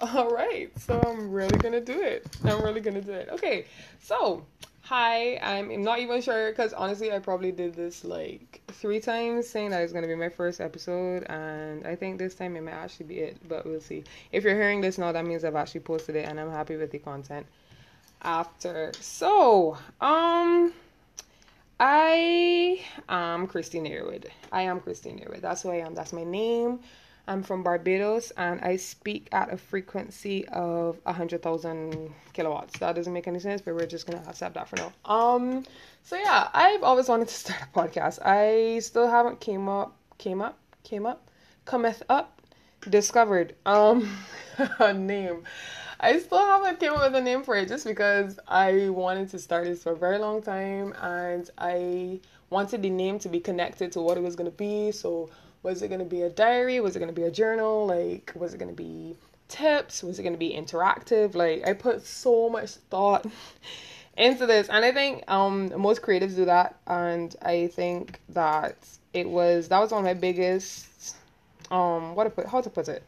All right, so I'm really gonna do it. I'm really gonna do it. Okay, so hi, I'm not even sure because honestly, I probably did this like three times saying that it's gonna be my first episode, and I think this time it might actually be it, but we'll see. If you're hearing this now, that means I've actually posted it and I'm happy with the content after. So, um, I am Christina Yearwood. I am Christina Yearwood. That's who I am. That's my name. I'm from Barbados and I speak at a frequency of 100,000 kilowatts. That doesn't make any sense, but we're just going to accept that for now. Um, so yeah, I've always wanted to start a podcast. I still haven't came up, came up, came up, cometh up, discovered um a name. I still haven't came up with a name for it just because I wanted to start this for a very long time and I wanted the name to be connected to what it was going to be. So was it going to be a diary? Was it going to be a journal? Like, was it going to be tips? Was it going to be interactive? Like, I put so much thought into this, and I think um most creatives do that, and I think that it was that was one of my biggest um what to put how to put it.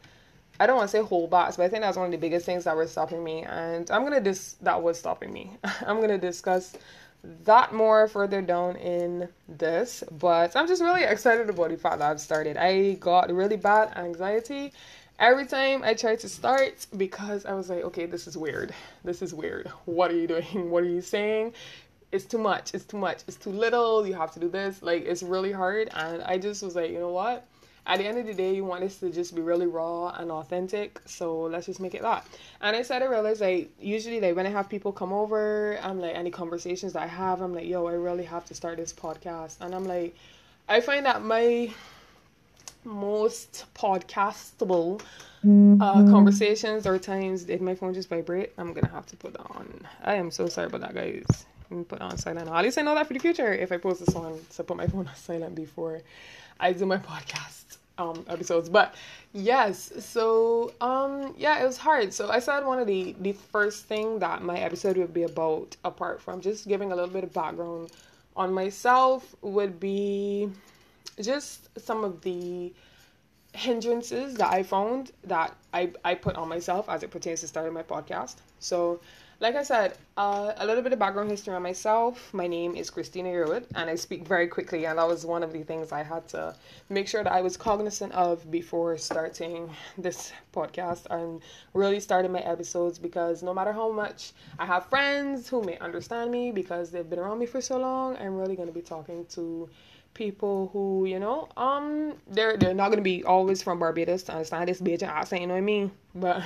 I don't want to say holdbacks, but I think that was one of the biggest things that were stopping me, and I'm gonna dis that was stopping me. I'm gonna discuss that more further down in this, but I'm just really excited about the fact that I've started. I got really bad anxiety every time I tried to start because I was like, okay, this is weird. This is weird. What are you doing? What are you saying? It's too much. It's too much. It's too little. You have to do this. Like, it's really hard. And I just was like, you know what? At the end of the day, you want this to just be really raw and authentic. So let's just make it that. And I said I realized like usually like when I have people come over, I'm like any conversations that I have, I'm like, yo, I really have to start this podcast. And I'm like, I find that my most podcastable uh, conversations or times did my phone just vibrate. I'm gonna have to put that on. I am so sorry about that, guys. I'm put on silent. At least I know that for the future. If I post this one, so put my phone on silent before I do my podcast um episodes. But yes, so um yeah, it was hard. So I said one of the the first thing that my episode would be about, apart from just giving a little bit of background on myself, would be just some of the hindrances that I found that I, I put on myself as it pertains to starting my podcast. So like I said, uh, a little bit of background history on myself. My name is Christina Yearwood, and I speak very quickly, and that was one of the things I had to make sure that I was cognizant of before starting this podcast and really starting my episodes because no matter how much I have friends who may understand me because they've been around me for so long, I'm really going to be talking to people who, you know, um, they're they're not gonna be always from Barbados to understand this Bajan accent, you know what I mean? But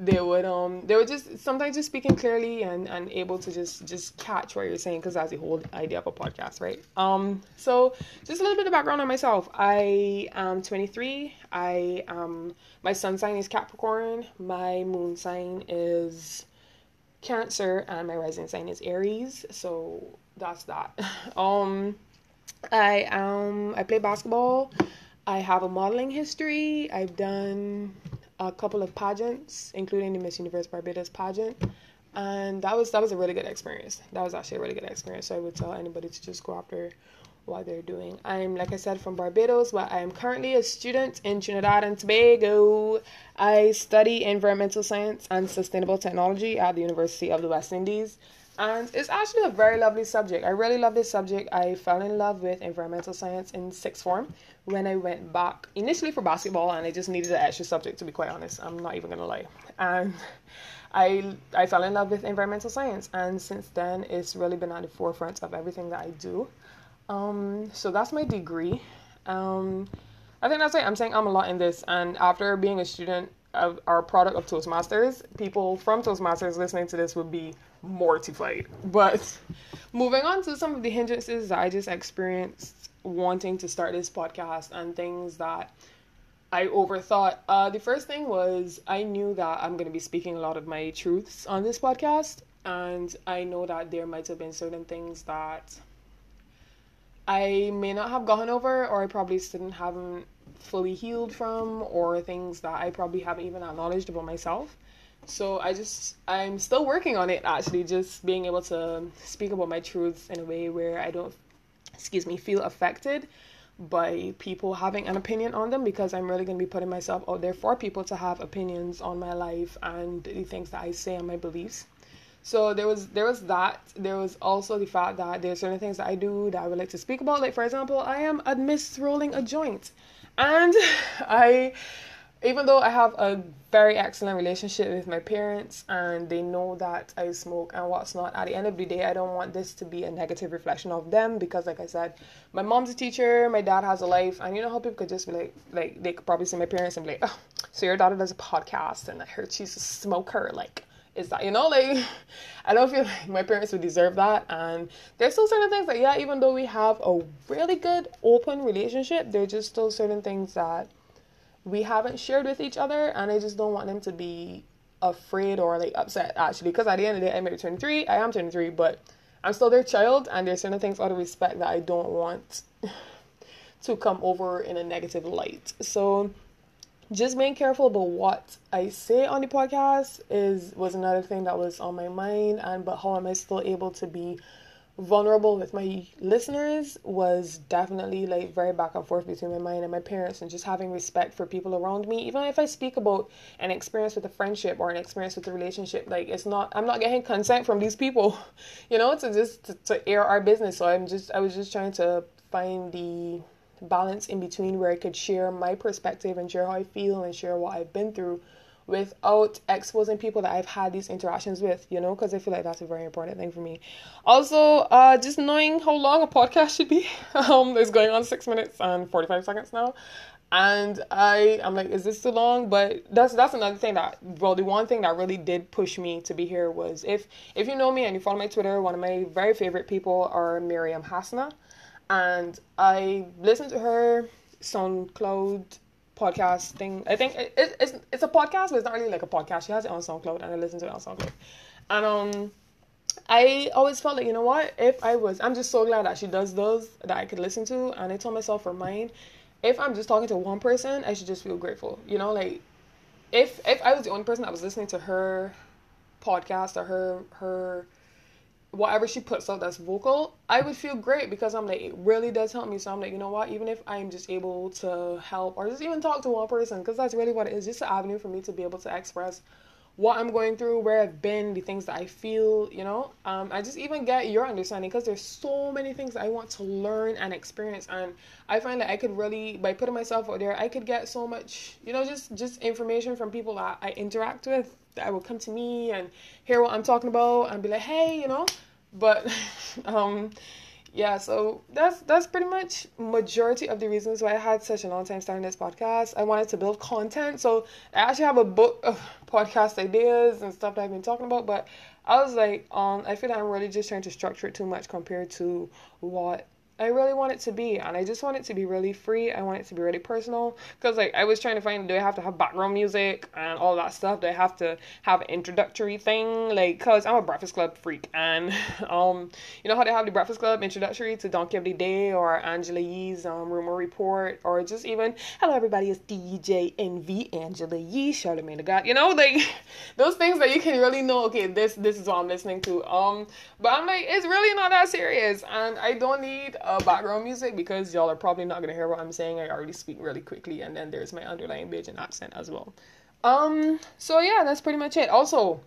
they would um they would just sometimes just speaking clearly and and able to just just catch what you're saying because that's the whole idea of a podcast right? Um so just a little bit of background on myself. I am 23 i um my sun sign is capricorn. My moon sign is cancer and my rising sign is aries. So that's that. Um i um i play basketball. I have a modeling history. I've done a couple of pageants, including the Miss Universe Barbados pageant. And that was that was a really good experience. That was actually a really good experience. So I would tell anybody to just go after what they're doing. I'm like I said from Barbados, but I am currently a student in Trinidad and Tobago. I study environmental science and sustainable technology at the University of the West Indies. And it's actually a very lovely subject. I really love this subject. I fell in love with environmental science in sixth form when I went back initially for basketball, and I just needed an extra subject to be quite honest. I'm not even gonna lie. And I I fell in love with environmental science, and since then it's really been at the forefront of everything that I do. Um, so that's my degree. Um, I think that's it. I'm saying I'm a lot in this, and after being a student of our product of Toastmasters, people from Toastmasters listening to this would be mortified. But moving on to some of the hindrances that I just experienced wanting to start this podcast and things that I overthought. Uh, the first thing was I knew that I'm going to be speaking a lot of my truths on this podcast, and I know that there might have been certain things that I may not have gotten over, or I probably still haven't fully healed from, or things that I probably haven't even acknowledged about myself. So I just I'm still working on it actually, just being able to speak about my truths in a way where I don't excuse me feel affected by people having an opinion on them because I'm really going to be putting myself out there for people to have opinions on my life and the things that I say and my beliefs. So there was there was that. There was also the fact that there's certain things that I do that I would like to speak about. Like for example, I am amidst rolling a joint, and I even though I have a very excellent relationship with my parents and they know that I smoke and what's not, at the end of the day, I don't want this to be a negative reflection of them because, like I said, my mom's a teacher, my dad has a life, and you know how people could just be like, like they could probably see my parents and be like, oh, so your daughter does a podcast and I heard she's a smoker, like. Is that you know like I don't feel like my parents would deserve that. And there's still certain things that yeah even though we have a really good open relationship there's just still certain things that we haven't shared with each other and I just don't want them to be afraid or like upset actually. Because at the end of the day I'm 23 I am 23 but I'm still their child and there's certain things out of respect that I don't want to come over in a negative light. So just being careful about what I say on the podcast is was another thing that was on my mind and but how am I still able to be vulnerable with my listeners was definitely like very back and forth between my mind and my parents and just having respect for people around me. Even if i speak about an experience with a friendship or an experience with a relationship like it's not i'm not getting consent from these people you know to just to, to air our business. So i'm just i was just trying to find the balance in between where i could share my perspective and share how i feel and share what i've been through without exposing people that I've had these interactions with, you know, because I feel like that's a very important thing for me. Also, uh, just knowing how long a podcast should be. Um, it's going on six minutes and forty five seconds now, and I I'm like, is this too long? But that's that's another thing that well, the one thing that really did push me to be here was if if you know me and you follow my Twitter, one of my very favorite people are Miriam Hasna, and I listened to her SoundCloud podcast thing. I think it, it, it's it's a podcast, but it's not really like a podcast. She has it on SoundCloud, and I listen to it on SoundCloud. And um, I always felt like you know what, if I was, I'm just so glad that she does those that I could listen to. And I told myself for mine, if I'm just talking to one person, I should just feel grateful. You know, like if if I was the only person that was listening to her podcast or her her whatever she puts out that's vocal, I would feel great because I'm like, it really does help me. So I'm like, you know what? Even if I'm just able to help or just even talk to one person, because that's really what it is, just an avenue for me to be able to express what I'm going through, where I've been, the things that I feel, you know. Um, I just even get your understanding because there's so many things I want to learn and experience, and I find that I could really, by putting myself out there, I could get so much, you know, just just information from people that I interact with that will come to me and hear what I'm talking about and be like, hey, you know. But um, yeah, so that's that's pretty much majority of the reasons why I had such a long time starting this podcast. I wanted to build content, so I actually have a book of podcast ideas and stuff that I've been talking about. But I was like, um, I feel like I'm really just trying to structure it too much compared to what I really want it to be, and I just want it to be really free. I want it to be really personal. Cause like I was trying to find, do I have to have background music and all that stuff? Do I have to have introductory thing? Like, cause I'm a Breakfast Club freak, and um, you know how they have the Breakfast Club introductory to Donkey of the Day or Angela Yee's um rumor report, or just even hello everybody, it's DJ Envy Angela Yee, Charlamagne the God. You know, like those things that you can really know. Okay, this this is what I'm listening to. Um, but I'm like, it's really not that serious, and I don't need uh, background music because y'all are probably not gonna hear what I'm saying. I already speak really quickly, and then there's my underlying Bajan accent as well. Um, so yeah, that's pretty much it. Also,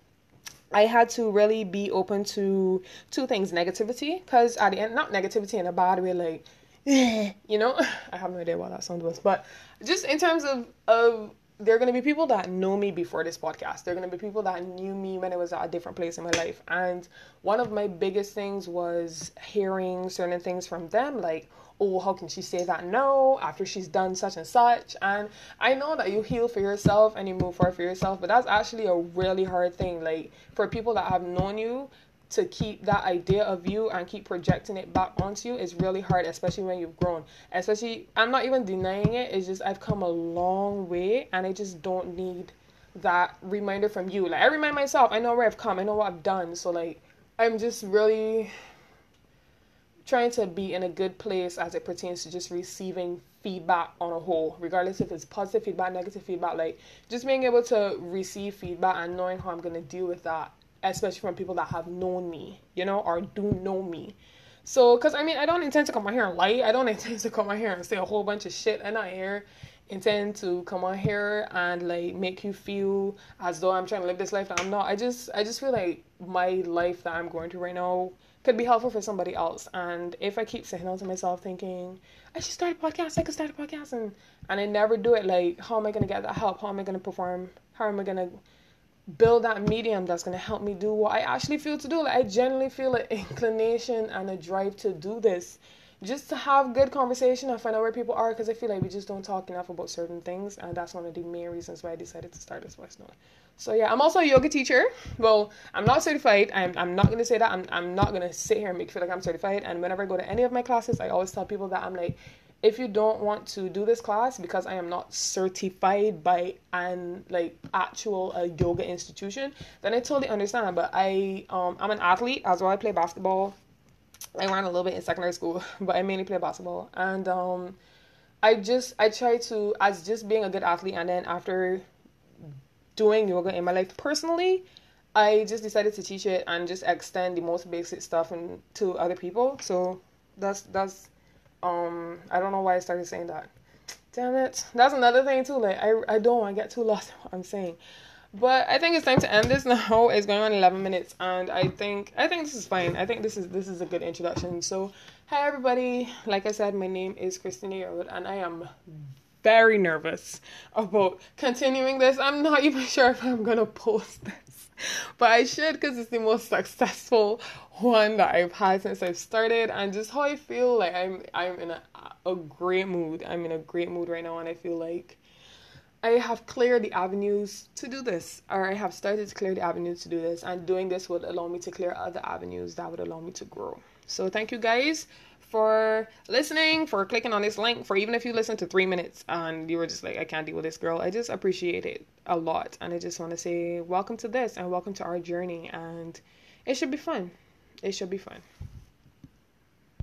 I had to really be open to two things: negativity, because at the end, not negativity in a bad way, like you know, I have no idea what that sound was, but just in terms of of there are going to be people that know me before this podcast. There are going to be people that knew me when I was at a different place in my life. And one of my biggest things was hearing certain things from them, like, oh, how can she say that no after she's done such and such? And I know that you heal for yourself and you move forward for yourself, but that's actually a really hard thing. Like, for people that have known you, to keep that idea of you and keep projecting it back onto you is really hard, especially when you've grown. Especially, I'm not even denying it, it's just I've come a long way and I just don't need that reminder from you. Like, I remind myself, I know where I've come, I know what I've done. So, like, I'm just really trying to be in a good place as it pertains to just receiving feedback on a whole, regardless if it's positive feedback, negative feedback, like just being able to receive feedback and knowing how I'm gonna deal with that especially from people that have known me, you know, or do know me. So, because I mean, I don't intend to come on here and lie. I don't intend to come on here and say a whole bunch of shit. And I here intend to come on here and like make you feel as though I'm trying to live this life that I'm not. I just, I just feel like my life that I'm going through right now could be helpful for somebody else. And if I keep saying out to myself, thinking I should start a podcast, I could start a podcast, and and I never do it, like how am I gonna get that help? How am I gonna perform? How am I gonna build that medium that's going to help me do what I actually feel to do. Like I genuinely feel an inclination and a drive to do this just to have good conversation and find out where people are because I feel like we just don't talk enough about certain things and that's one of the main reasons why I decided to start this voice note. So yeah, I'm also a yoga teacher. Well, I'm not certified. I'm, I'm not gonna say that. I'm, I'm not gonna sit here and make feel like I'm certified. And whenever I go to any of my classes, I always tell people that I'm like, if you don't want to do this class because I am not certified by an like actual uh, yoga institution, then I totally understand. But I um I'm an athlete as well. I play basketball. I ran a little bit in secondary school, but I mainly play basketball. And um, I just I try to as just being a good athlete, and then after doing yoga in my life personally, I just decided to teach it and just extend the most basic stuff and to other people. So that's that's um, I don't know why I started saying that. Damn it. That's another thing too. Like I I don't want to get too lost in what I'm saying. But I think it's time to end this now. It's going on 11 minutes and I think I think this is fine. I think this is this is a good introduction. So, hi everybody. Like I said, my name is Christina Yearwood and I am very nervous about continuing this. I'm not even sure if I'm to post this but I should because it's the most successful one that I've had since I've started, and just how I feel like I'm I'm in a a great mood. I'm in a great mood right now, and I feel like I have cleared the avenues to do this, or I have started to clear the avenues to do this, and doing this would allow me to clear other avenues that would allow me to grow. So thank you guys for listening, for clicking on this link, for even if you listen to three minutes and you were just like, I can't deal with this girl. I just appreciate it a lot. And I just want to say, welcome to this and welcome to our journey. And it should be fun. It should be fun.